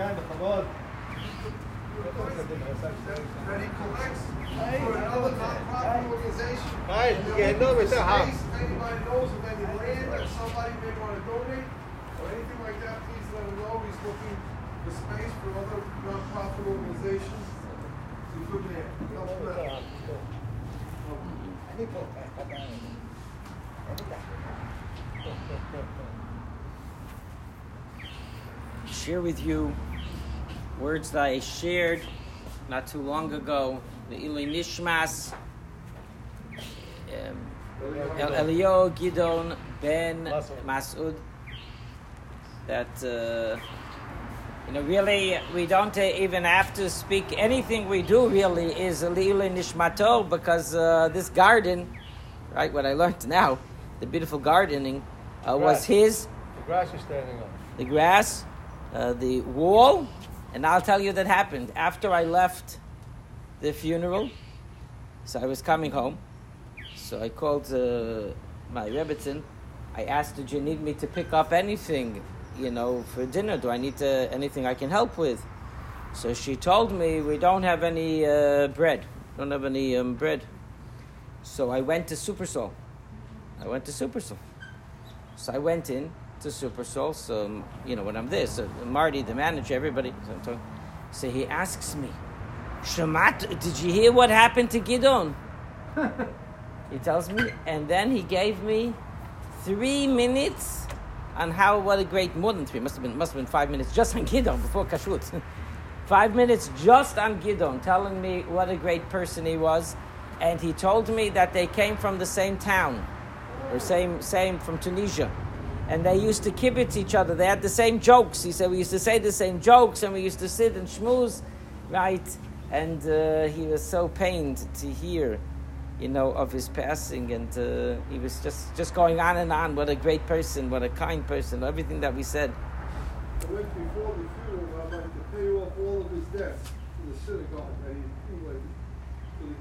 كان خلاص Right, yeah, no, it's a house. Anybody knows of any land that somebody may want to donate or anything like that, please let us know. We're looking for space for other nonprofit organizations. to put at help that. I Share with you words that I shared not too long ago. The Ili Nishmas, um, El- Elio Gidon Ben Masud. That uh, you know, really, we don't even have to speak. Anything we do really is Eli Nishmato because uh, this garden, right? What I learned now, the beautiful gardening, uh, was his The grass is standing up. the grass, uh, the wall, and I'll tell you that happened after I left the funeral. So I was coming home, so I called uh, my Rebbetzin. I asked, "Did you need me to pick up anything, you know, for dinner? Do I need to, anything I can help with?" So she told me, "We don't have any uh, bread. Don't have any um, bread." So I went to Supersol. I went to Supersol. So I went in to Supersol. So um, you know when I'm there, so Marty, the manager, everybody. So, talking, so he asks me, "Shamat, did you hear what happened to Gidon?" he tells me, and then he gave me three minutes on how what a great more than three must have been must have been five minutes just on Gidon before Kashrut. five minutes just on Gidon, telling me what a great person he was, and he told me that they came from the same town, or same same from Tunisia, and they used to kibitz each other. They had the same jokes. He said we used to say the same jokes, and we used to sit and schmooze, right? And uh, he was so pained to hear you know, of his passing, and uh, he was just just going on and on. What a great person! What a kind person! Everything that we said. Before the funeral, I'd like to pay off all of his debts to the synagogue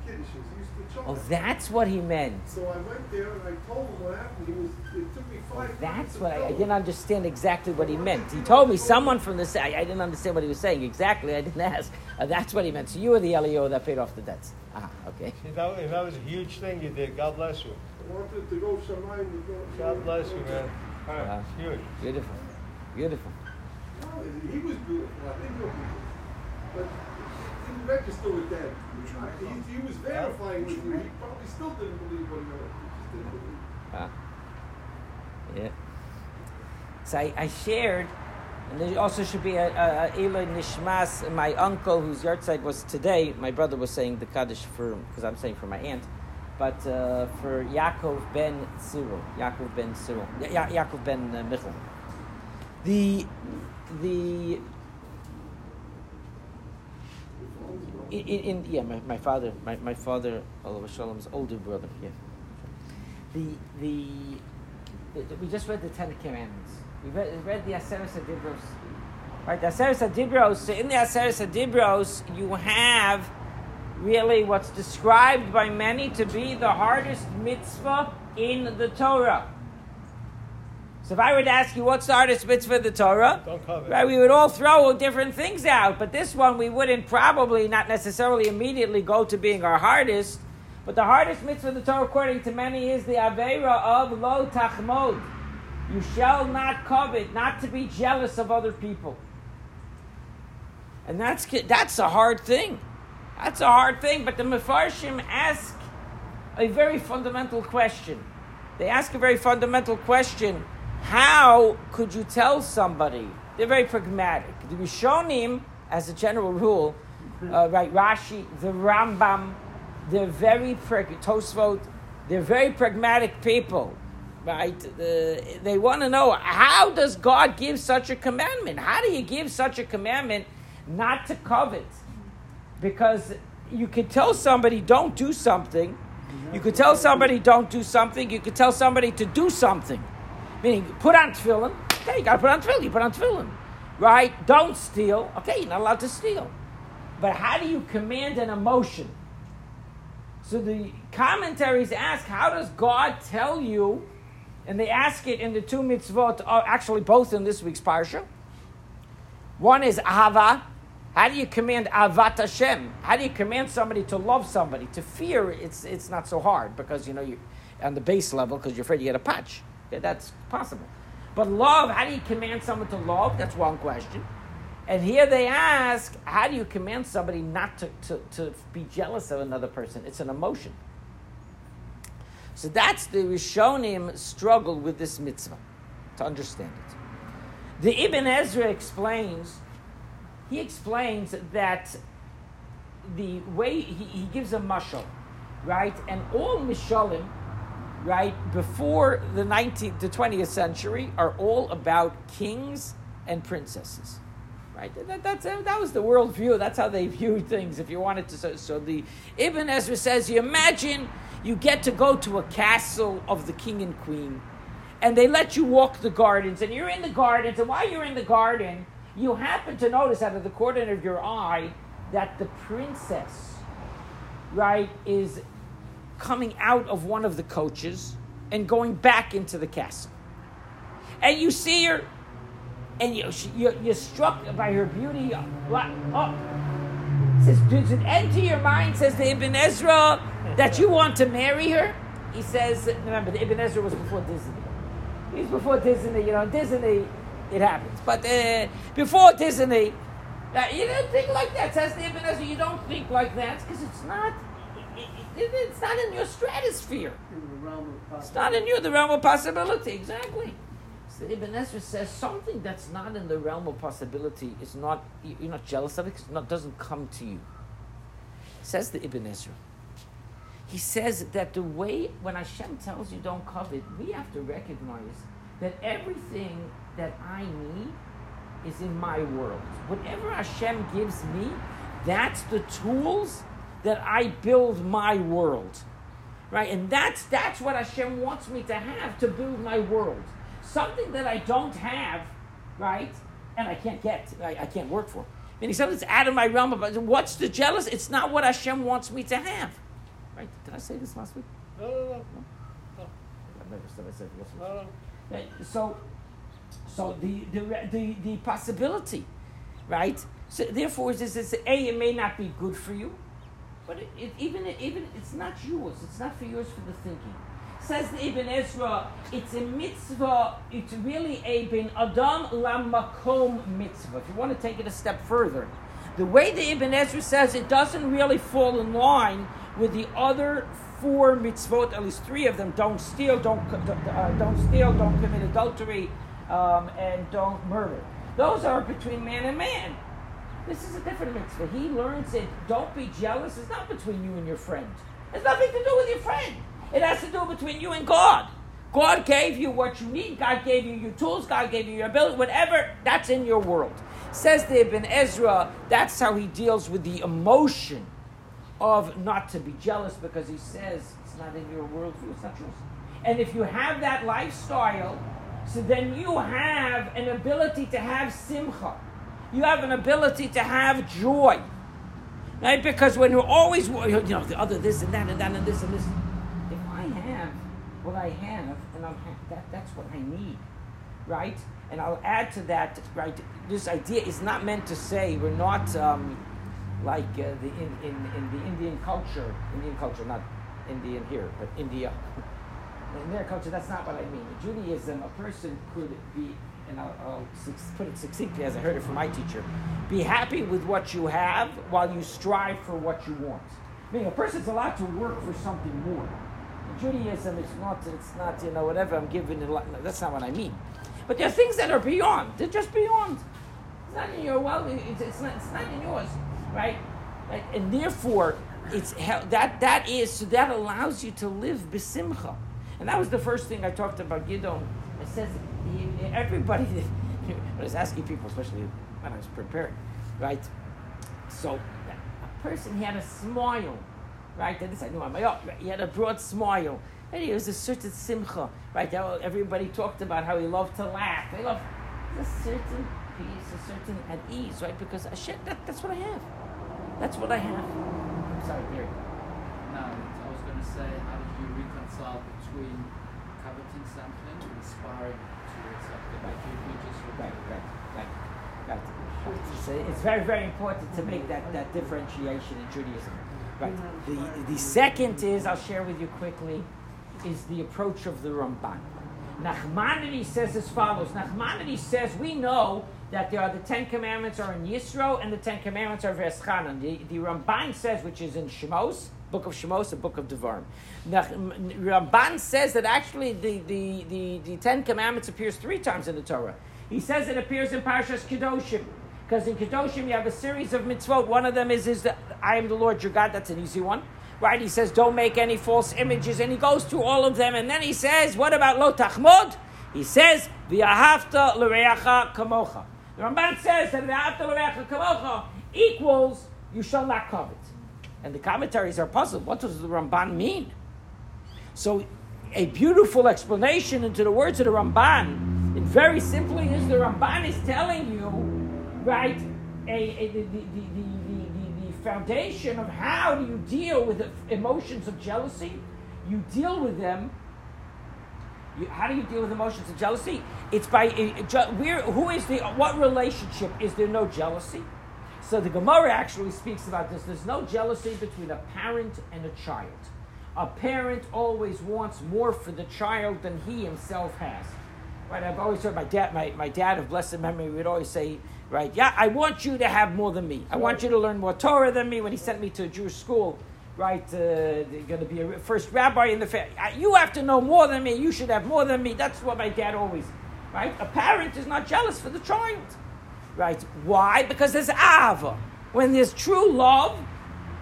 anyway, for. He used to charge. Oh, that's what he meant. So I went there and I told him what happened. He was, it took me five That's minutes to what I, I didn't understand exactly what he meant. He told me someone from the I, I didn't understand what he was saying exactly. I didn't ask. Uh, that's what he meant. So you were the LEO that paid off the debts. Ah, okay. See, that, that was a huge thing you did. God bless you. I wanted to go Shamayim to go. God bless you, man. Wow. It's huge. Beautiful. Beautiful. No, he was beautiful. I think he was beautiful. But it didn't register with that. He, he was verifying with you. He probably still didn't believe what he heard. He just didn't believe. Ah. Yeah. So I, I shared, and there also should be a, a, a Nishmas, my uncle, whose yard was today. My brother was saying the Kaddish for, because I'm saying for my aunt, but uh, for Yaakov ben Cyril. Yaakov ben Cyril. Ya- Ya- Yaakov ben uh, Michal. The, the, in, in, yeah, my, my father, my, my father, alav hashalom's older brother, yeah. The, the, the, we just read the Ten Commandments. We read, read the Aseret Adibros. Right, the Aseret Adibros, so in the Aseret Adibros, you have really what's described by many to be the hardest mitzvah in the Torah. So if I were to ask you what's the hardest mitzvah in the Torah, Don't right, we would all throw different things out. But this one we wouldn't probably not necessarily immediately go to being our hardest. But the hardest mitzvah in the Torah, according to many, is the Aveira of Lo Tachmod. You shall not covet, not to be jealous of other people. And that's that's a hard thing. That's a hard thing. But the Mefarshim ask a very fundamental question. They ask a very fundamental question. How could you tell somebody? They're very pragmatic. The Rishonim, as a general rule, uh, right, Rashi, the Rambam, they're very prag- they're very pragmatic people, right? Uh, they want to know how does God give such a commandment? How do you give such a commandment not to covet? Because you could tell somebody don't do something, you could tell somebody don't do something, you could tell somebody to do something. Meaning, put on tefillin. Okay, you gotta put on tefillin. You put on tefillin, right? Don't steal. Okay, you're not allowed to steal. But how do you command an emotion? So the commentaries ask, how does God tell you? And they ask it in the two mitzvot, uh, actually both in this week's parsha. One is ahava. How do you command avat Hashem? How do you command somebody to love somebody? To fear, it's, it's not so hard because, you know, you on the base level because you're afraid you get a patch. That's possible. But love, how do you command someone to love? That's one question. And here they ask, how do you command somebody not to, to, to be jealous of another person? It's an emotion. So that's the Rishonim struggle with this mitzvah, to understand it. The Ibn Ezra explains, he explains that the way, he, he gives a mashal, right? And all mishalim, right, before the 19th, the 20th century are all about kings and princesses. Right? That, that's, that was the world view. That's how they viewed things. If you wanted to, so, so the Ibn Ezra says, you imagine you get to go to a castle of the king and queen, and they let you walk the gardens, and you're in the gardens, and while you're in the garden, you happen to notice out of the corner of your eye that the princess, right, is coming out of one of the coaches and going back into the castle. And you see her and you, you're, you're struck by her beauty. Oh, says, does it enter your mind, says the Ibn Ezra, that you want to marry her? He says, remember, the Ibn Ezra was before Disney. He's before Disney, you know, Disney, it happens. But uh, before Disney, uh, you don't think like that, says the Ibn Ezra. You don't think like that because it's not, it's not in your stratosphere. It's not in you, the realm of possibility, exactly. The Ibn Ezra says something that's not in the realm of possibility is not, you're not jealous of it because it not, doesn't come to you. Says the Ibn Ezra. He says that the way, when Hashem tells you don't covet, we have to recognize that everything that I need is in my world. Whatever Hashem gives me, that's the tools that I build my world. Right? And that's that's what Hashem wants me to have to build my world something that I don't have, right? And I can't get, I, I can't work for. Meaning something that's out of my realm. Of, what's the jealous? It's not what Hashem wants me to have. Right? Did I say this last week? No, no, no. no. I never said I said this. No, no. So, so the, the, the, the possibility, right? So therefore, this is a. It may not be good for you, but it, it, even even it's not yours. It's not for yours for the thinking. Says the Ibn Ezra, it's a mitzvah, it's really a bein adam lamakom mitzvah. If you want to take it a step further, the way the Ibn Ezra says it doesn't really fall in line with the other four mitzvot, at least three of them don't steal, don't, uh, don't steal, don't commit adultery, um, and don't murder. Those are between man and man. This is a different mitzvah. He learns it. Don't be jealous. It's not between you and your friend. It's nothing to do with your friend. It has to do between you and God. God gave you what you need. God gave you your tools. God gave you your ability. Whatever, that's in your world. Says the Ibn Ezra, that's how he deals with the emotion of not to be jealous because he says it's not in your worldview, it's not yours. And if you have that lifestyle, so then you have an ability to have simcha. You have an ability to have joy. Right? Because when you're always, you know, the other this and that and that and this and this, If I have what I have, and I'm ha- that, that's what I need, right? And I'll add to that, right? This idea is not meant to say we're not um, like uh, the in, in, in the Indian culture, Indian culture, not Indian here, but India. in their culture, that's not what I mean. In Judaism, a person could be, and I'll, I'll put it succinctly as I heard it from my teacher, be happy with what you have while you strive for what you want. I mean, a person's allowed to work for something more. In Judaism, it's not, it's not, you know, whatever I'm giving, it, that's not what I mean. But there are things that are beyond. They're just beyond. It's not in your well. It's, it's not. It's not in yours, right? right? And therefore, it's that that is so that allows you to live besimcha. And that was the first thing I talked about Gidon. It says everybody. I was asking people, especially when I was preparing, right? So a person had a smile right? And this I knew on my own. Oh, he had a broad smile. And he was a certain simcha, right? Everybody talked about how he loved to laugh. He loved a certain peace, a certain at ease, right? Because Hashem, that, that's what I have. That's what I have. I'm sorry, Gary. No, I was going to say, how did you reconcile between coveting something and aspiring Like you, just right, right, right, right. So it's very, very important to make that, that differentiation in Judaism. Right. The, the second is, I'll share with you quickly, is the approach of the Ramban. Nachmanides says as follows. Nachmanides says, we know that there are the Ten Commandments are in Yisro and the Ten Commandments are Veschanan. The, the Ramban says, which is in Shemos, book of Shemos, the book of Devarim. Ramban says that actually the, the, the, the Ten Commandments appears three times in the Torah. He says it appears in Parshas Kedoshim. Because in Kedoshim you have a series of mitzvot. One of them is, is that I am the Lord your God. That's an easy one. Right? He says, don't make any false images. And he goes through all of them. And then he says, what about lo tachmod? He says, v'ahavta l'reacha kamocha. The Ramban says that v'ahavta l'reacha kamocha equals you shall not covet. And the commentaries are puzzled. What does the Ramban mean? So a beautiful explanation into the words of the Ramban, it very simply is the Ramban is telling you, right, a, a the, the, the, the, foundation of how do you deal with emotions of jealousy. You deal with them. You, how do you deal with emotions of jealousy? It's by it, where, who is the what relationship is there no jealousy? So the Gemara actually speaks about this. There's no jealousy between a parent and a child. A parent always wants more for the child than he himself has. Right? I've always heard my dad, my, my dad of blessed memory would always say, right, yeah, I want you to have more than me. I want you to learn more Torah than me. When he sent me to a Jewish school, right, uh, going to be a first rabbi in the family. You have to know more than me. You should have more than me. That's what my dad always, right? A parent is not jealous for the child, right? Why? Because there's ava. When there's true love,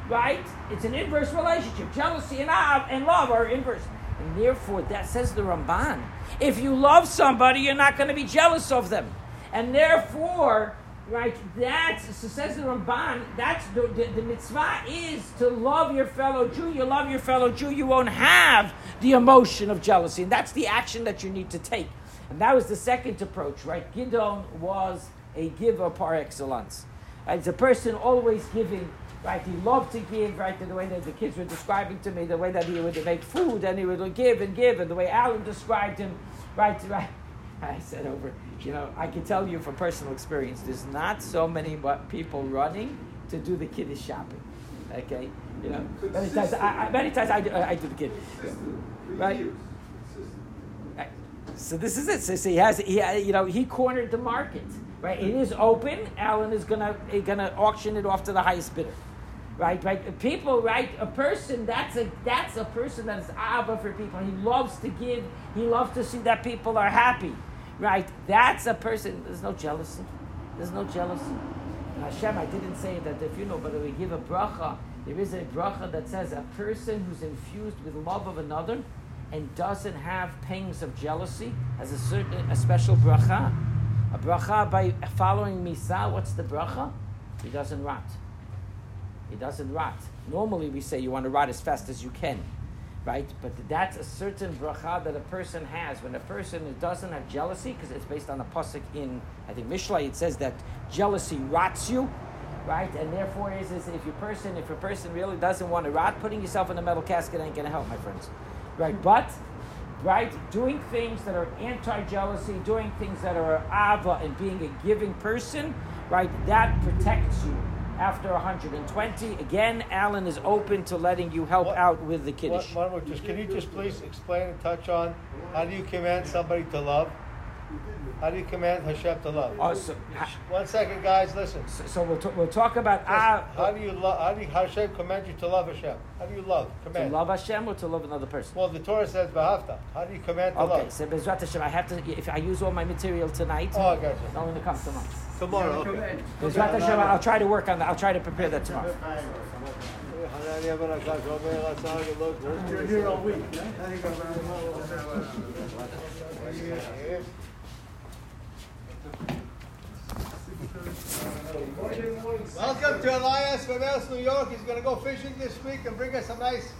right, it's an inverse relationship. Jealousy and, av- and love are inverse. And therefore, that says the Ramban. If you love somebody, you're not going to be jealous of them. And therefore, right, that's, so says the Ramban, that's the, the, the, mitzvah is to love your fellow Jew. You love your fellow Jew, you won't have the emotion of jealousy. And that's the action that you need to take. And that was the second approach, right? Gidon was a giver par excellence. Right? It's a person always giving right? He loved to give, right? The way that the kids were describing to me, the way that he would make food and he would give and give, and the way Alan described him, right? Right. I said over, you know, I can tell you from personal experience, there's not so many people running to do the kiddish shopping. Okay, you know, many times I, I many times I do, I do the kid, right? right? So this is it. So, so he has, he, you know, he cornered the market. Right, it is open. Alan is gonna gonna auction it off to the highest bidder right? Right? People, right? A person that's a that's a person that is abba for people. He loves to give. He loves to see that people are happy, right? That's a person. There's no jealousy. There's no jealousy. And Hashem, I didn't say that if you know, but we give a bracha. There is a bracha that says a person who's infused with love of another and doesn't have pangs of jealousy has a certain a special bracha. A bracha by following misa. What's the bracha? He doesn't rot. He doesn't rot. Normally, we say you want to rot as fast as you can, right? But that's a certain bracha that a person has. When a person doesn't have jealousy, because it's based on a pasuk in, I think, Mishlei, it says that jealousy rots you, right? And therefore, is, is if your person, if a person really doesn't want to rot, putting yourself in a metal casket ain't going to help, my friends, right? But right? Doing things that are anti-jealousy, doing things that are ava, and being a giving person, right? That protects you after 120. Again, Alan is open to letting you help what, out with the Kiddush. One, more, just, can you just please explain and touch on how do you command somebody to love? How do you command Hashem to love? Oh, so, One second, guys, listen. So, so we'll, t- we'll talk about uh, how do you love? How do you, Hashem command you to love Hashem? How do you love? Command. To love Hashem or to love another person? Well, the Torah says "V'ahavta." How do you command to okay, love? Okay, so Bezrat Hashem, I have to. If I use all my material tonight, oh, I got you. I'm going to come tomorrow. Tomorrow, okay. Bezrat Hashem, I'll try to work on that. I'll try to prepare that tomorrow. You're here all week. Welcome to Elias from Else, New York. He's going to go fishing this week and bring us some nice